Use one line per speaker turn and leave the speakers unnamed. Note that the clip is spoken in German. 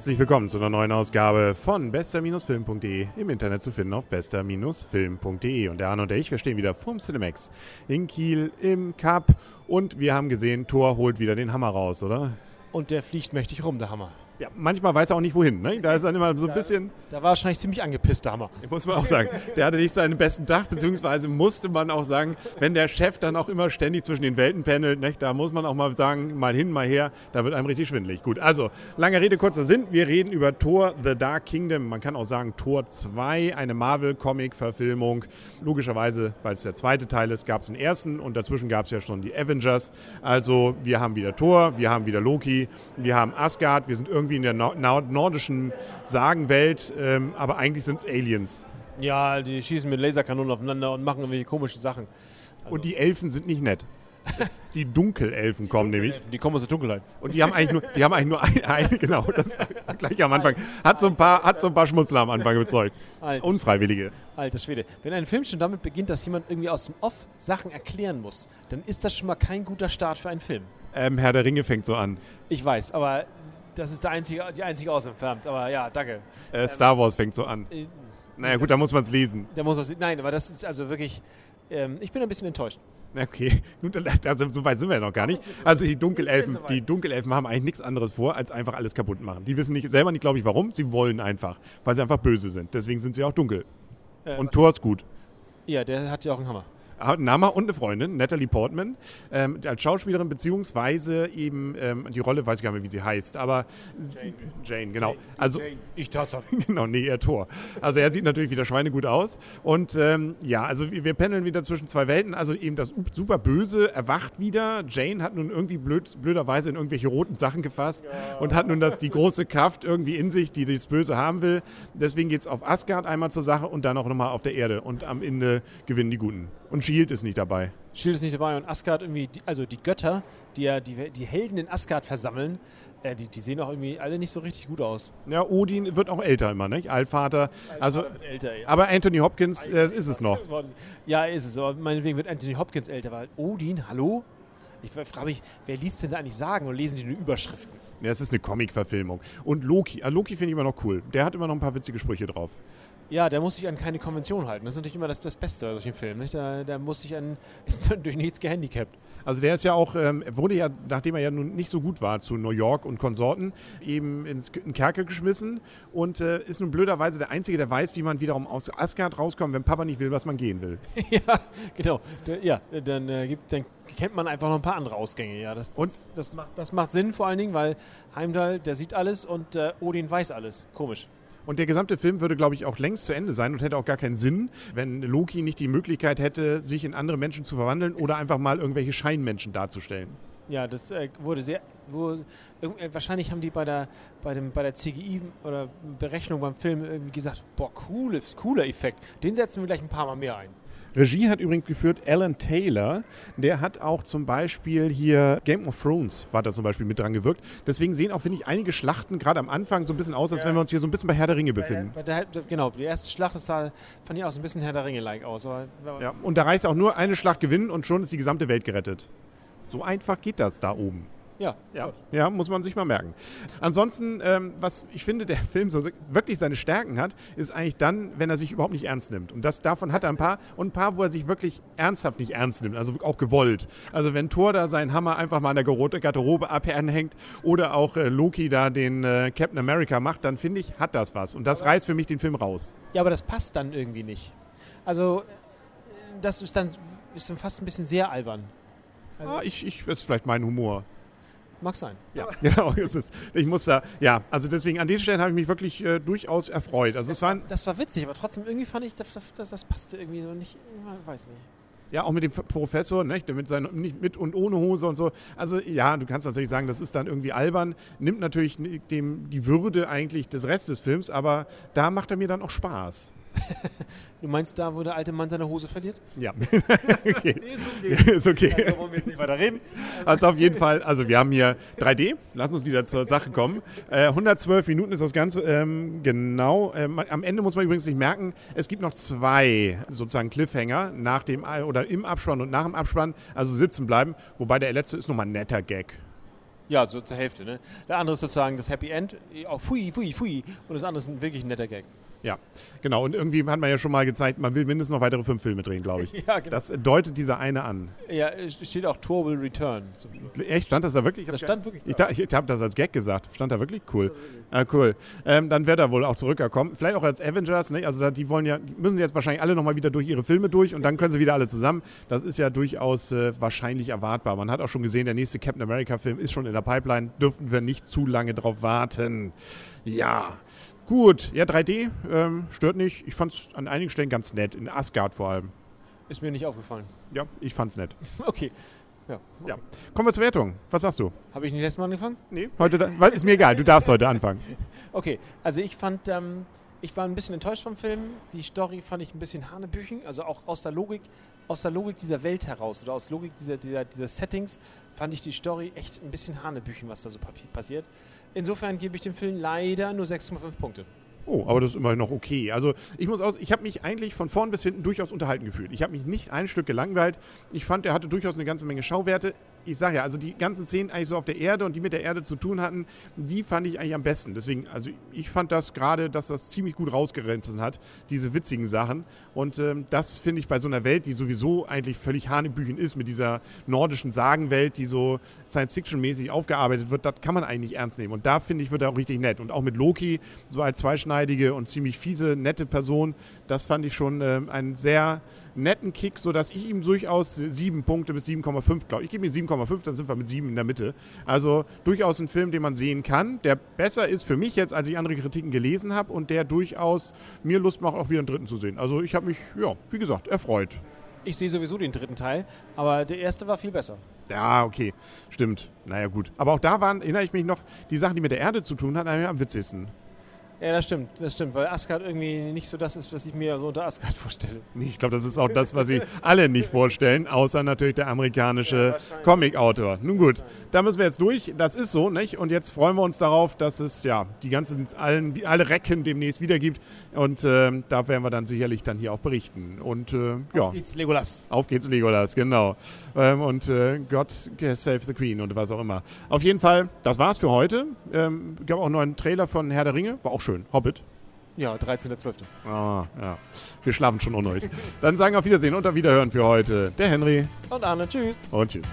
Herzlich willkommen zu einer neuen Ausgabe von bester-film.de im Internet zu finden auf bester-film.de. Und der Arne und ich, wir stehen wieder vorm Cinemax in Kiel im Cup und wir haben gesehen, Thor holt wieder den Hammer raus, oder?
Und der fliegt mächtig rum, der Hammer.
Ja, manchmal weiß er auch nicht wohin. Ne? Da ist dann immer so ein bisschen.
Da war wahrscheinlich ziemlich angepisst, der Hammer.
Muss man auch sagen. Der hatte nicht seinen besten Tag, beziehungsweise musste man auch sagen, wenn der Chef dann auch immer ständig zwischen den Welten pendelt, ne, da muss man auch mal sagen, mal hin, mal her, da wird einem richtig schwindelig. Gut, also, lange Rede, kurzer Sinn. Wir reden über Thor The Dark Kingdom. Man kann auch sagen Thor 2, eine Marvel-Comic-Verfilmung. Logischerweise, weil es der zweite Teil ist, gab es den ersten und dazwischen gab es ja schon die Avengers. Also, wir haben wieder Thor, wir haben wieder Loki, wir haben Asgard, wir sind irgendwie irgendwie in der nordischen Sagenwelt, ähm, aber eigentlich sind es Aliens.
Ja, die schießen mit Laserkanonen aufeinander und machen irgendwelche komischen Sachen.
Also und die Elfen sind nicht nett. Die Dunkelelfen kommen nämlich.
Die kommen aus der Dunkelheit.
Und die haben eigentlich nur, die haben eigentlich nur ein, ein genau, das gleich am Anfang. Hat so ein paar, hat so ein paar Schmutzler am Anfang überzeugt. Alter. Unfreiwillige.
Alter Schwede. Wenn ein Film schon damit beginnt, dass jemand irgendwie aus dem Off Sachen erklären muss, dann ist das schon mal kein guter Start für einen Film.
Ähm, Herr der Ringe fängt so an.
Ich weiß, aber das ist der einzige, die einzige Ausentfernt. Aber ja, danke.
Äh, Star Wars fängt so an. Äh, naja, gut, da muss man es lesen.
Da muss man's, nein, aber das ist also wirklich. Ähm, ich bin ein bisschen enttäuscht.
Okay, also so weit sind wir ja noch gar nicht. Also die Dunkelelfen, die Dunkelelfen haben eigentlich nichts anderes vor, als einfach alles kaputt machen. Die wissen nicht, selber nicht, glaube ich, warum. Sie wollen einfach, weil sie einfach böse sind. Deswegen sind sie auch dunkel. Äh, Und Thor ist gut.
Ja, der hat ja auch einen Hammer
einen Name und eine Freundin, Natalie Portman, ähm, als Schauspielerin, beziehungsweise eben ähm, die Rolle, weiß ich gar nicht mehr, wie sie heißt, aber Jane, Jane genau. Jane. Also, Jane.
Ich Tarzan.
genau, nee, er Tor. Also er sieht natürlich wieder schweinegut aus. Und ähm, ja, also wir, wir pendeln wieder zwischen zwei Welten. Also eben das super Böse erwacht wieder. Jane hat nun irgendwie blöd, blöderweise in irgendwelche roten Sachen gefasst ja. und hat nun das, die große Kraft irgendwie in sich, die das Böse haben will. Deswegen geht es auf Asgard einmal zur Sache und dann auch nochmal auf der Erde. Und am Ende gewinnen die Guten. Und Shield ist nicht dabei.
Shield ist nicht dabei und Asgard irgendwie, also die Götter, die ja die, die Helden in Asgard versammeln, äh, die, die, sehen auch irgendwie alle nicht so richtig gut aus.
Ja, Odin wird auch älter immer, nicht? Altvater. Altvater also, älter, ja. Aber Anthony Hopkins äh, ist es noch.
Ja, ist es. Aber meinetwegen wird Anthony Hopkins älter, weil Odin, hallo? Ich frage mich, wer liest denn da eigentlich sagen und lesen die nur Überschriften?
Ja, es ist eine Comic-Verfilmung. Und Loki, äh, Loki finde ich immer noch cool. Der hat immer noch ein paar witzige Sprüche drauf.
Ja, der muss sich an keine Konvention halten. Das ist natürlich immer das, das Beste bei solchen Filmen. Nicht? Der, der muss sich an, ist durch nichts gehandicapt.
Also der ist ja auch, ähm, wurde ja, nachdem er ja nun nicht so gut war zu New York und Konsorten, eben ins in Kerker geschmissen und äh, ist nun blöderweise der Einzige, der weiß, wie man wiederum aus Asgard rauskommt, wenn Papa nicht will, was man gehen will.
ja, genau. Der, ja, dann, äh, gibt, dann kennt man einfach noch ein paar andere Ausgänge. Ja, das, das, und? Das, macht, das macht Sinn vor allen Dingen, weil Heimdall, der sieht alles und äh, Odin weiß alles. Komisch.
Und der gesamte Film würde, glaube ich, auch längst zu Ende sein und hätte auch gar keinen Sinn, wenn Loki nicht die Möglichkeit hätte, sich in andere Menschen zu verwandeln oder einfach mal irgendwelche Scheinmenschen darzustellen.
Ja, das äh, wurde sehr. Wo, äh, wahrscheinlich haben die bei der, bei, dem, bei der CGI oder Berechnung beim Film irgendwie gesagt: Boah, coole, cooler Effekt. Den setzen wir gleich ein paar Mal mehr ein.
Regie hat übrigens geführt Alan Taylor. Der hat auch zum Beispiel hier Game of Thrones, war da zum Beispiel mit dran gewirkt. Deswegen sehen auch, finde ich, einige Schlachten gerade am Anfang so ein bisschen aus, als ja. wenn wir uns hier so ein bisschen bei Herr der Ringe befinden. Bei
der, genau, die erste Schlacht sah, fand ich auch so ein bisschen Herr der Ringe-like aus.
Ja, und da reicht auch nur eine Schlacht gewinnen und schon ist die gesamte Welt gerettet. So einfach geht das da oben.
Ja,
ja, ja, muss man sich mal merken. Ansonsten, ähm, was ich finde, der Film so wirklich seine Stärken hat, ist eigentlich dann, wenn er sich überhaupt nicht ernst nimmt. Und das davon hat er ein paar und ein paar, wo er sich wirklich ernsthaft nicht ernst nimmt, also auch gewollt. Also wenn Thor da seinen Hammer einfach mal an der Garderobe abhängt oder auch äh, Loki da den äh, Captain America macht, dann finde ich, hat das was. Und das reißt für mich den Film raus.
Ja, aber das passt dann irgendwie nicht. Also das ist dann, ist dann fast ein bisschen sehr albern.
Also ah, ich, ich, ist vielleicht mein Humor.
Mag sein.
Ja, genau. Ist es. Ich muss da, ja, also deswegen an den Stellen habe ich mich wirklich äh, durchaus erfreut. Also
das,
war,
das war witzig, aber trotzdem irgendwie fand ich, das, das, das passte irgendwie so nicht, ich weiß nicht.
Ja, auch mit dem Professor, ne, mit, seinen, nicht mit und ohne Hose und so. Also ja, du kannst natürlich sagen, das ist dann irgendwie albern, nimmt natürlich dem die Würde eigentlich des Restes des Films, aber da macht er mir dann auch Spaß.
Du meinst da, wo der alte Mann seine Hose verliert?
Ja. okay. Nee, ist okay. ist okay.
Also wollen wir jetzt nicht weiter reden.
Also auf jeden Fall, also wir haben hier 3D, lass uns wieder zur Sache kommen. Äh, 112 Minuten ist das Ganze, ähm, genau. Ähm, am Ende muss man übrigens nicht merken, es gibt noch zwei sozusagen Cliffhanger nach dem oder im Abspann und nach dem Abspann, also sitzen bleiben, wobei der letzte ist nochmal ein netter Gag.
Ja, so zur Hälfte. Ne? Der andere ist sozusagen das Happy End. Auch fui, fui, fui. Und das andere ist ein wirklich netter Gag.
Ja, genau. Und irgendwie hat man ja schon mal gezeigt, man will mindestens noch weitere fünf Filme drehen, glaube ich.
Ja, genau.
Das deutet dieser eine an.
Ja, es steht auch Tour will return.
Echt? Stand das da wirklich? Ich
Das stand wirklich
Ich,
da.
da- ich habe das als Gag gesagt. Stand da wirklich? Cool. Ah, cool. Ähm, dann wird er wohl auch zurückkommen. Vielleicht auch als Avengers. Ne? Also die wollen ja, die müssen jetzt wahrscheinlich alle nochmal wieder durch ihre Filme durch und dann können sie wieder alle zusammen. Das ist ja durchaus äh, wahrscheinlich erwartbar. Man hat auch schon gesehen, der nächste Captain America-Film ist schon in der Pipeline. Dürften wir nicht zu lange drauf warten. Ja. Gut. Ja, 3D ähm, stört nicht. Ich fand es an einigen Stellen ganz nett. In Asgard vor allem.
Ist mir nicht aufgefallen.
Ja, ich fand's nett.
Okay. Ja.
Ja. Kommen wir zur Wertung. Was sagst du?
Habe ich nicht letztes Mal angefangen?
Nee. Heute, da, ist mir egal. Du darfst heute anfangen.
Okay, also ich fand, ähm, ich war ein bisschen enttäuscht vom Film. Die Story fand ich ein bisschen hanebüchen, also auch aus der Logik, aus der Logik dieser Welt heraus oder aus Logik dieser, dieser, dieser Settings fand ich die Story echt ein bisschen hanebüchen, was da so passiert. Insofern gebe ich dem Film leider nur 6,5 Punkte.
Oh, aber das ist immer noch okay. Also ich muss aus, ich habe mich eigentlich von vorn bis hinten durchaus unterhalten gefühlt. Ich habe mich nicht ein Stück gelangweilt. Ich fand, er hatte durchaus eine ganze Menge Schauwerte. Ich sage ja, also die ganzen Szenen eigentlich so auf der Erde und die mit der Erde zu tun hatten, die fand ich eigentlich am besten. Deswegen, also ich fand das gerade, dass das ziemlich gut rausgerissen hat, diese witzigen Sachen. Und ähm, das finde ich bei so einer Welt, die sowieso eigentlich völlig hanebüchen ist, mit dieser nordischen Sagenwelt, die so Science-Fiction-mäßig aufgearbeitet wird, das kann man eigentlich ernst nehmen. Und da finde ich, wird er auch richtig nett. Und auch mit Loki, so als zweischneidige und ziemlich fiese, nette Person, das fand ich schon ähm, einen sehr netten Kick, sodass ich ihm durchaus sieben Punkte bis 7,5 glaube. Ich gebe ihm 7,5, dann sind wir mit sieben in der Mitte. Also durchaus ein Film, den man sehen kann, der besser ist für mich jetzt, als ich andere Kritiken gelesen habe und der durchaus mir Lust macht, auch wieder einen dritten zu sehen. Also ich habe mich, ja, wie gesagt, erfreut.
Ich sehe sowieso den dritten Teil, aber der erste war viel besser.
Ja, okay, stimmt. Naja, gut. Aber auch da waren, erinnere ich mich noch, die Sachen, die mit der Erde zu tun hatten, am witzigsten.
Ja, das stimmt, das stimmt, weil Asgard irgendwie nicht so das ist, was ich mir so unter Asgard vorstelle.
Ich glaube, das ist auch das, was sich alle nicht vorstellen, außer natürlich der
Ja,
amerikanische
wahrscheinlich.
Comic-Autor. Nun gut, da müssen wir jetzt durch. Das ist so, nicht? Und jetzt freuen wir uns darauf, dass es ja die ganzen allen, alle Recken demnächst wieder gibt. Und ähm, da werden wir dann sicherlich dann hier auch berichten. Und äh, ja.
Auf geht's, Legolas.
Auf geht's, Legolas, genau. Ähm, und äh, God save the Queen und was auch immer. Auf jeden Fall, das war's für heute. Ähm, gab auch noch einen Trailer von Herr der Ringe, war auch schön. Hobbit.
Ja, 13.12.
Ah, ja. Wir schlafen schon unruhig. Dann sagen auf Wiedersehen und auf Wiederhören für heute der Henry
Und Arne, tschüss.
und tschüss.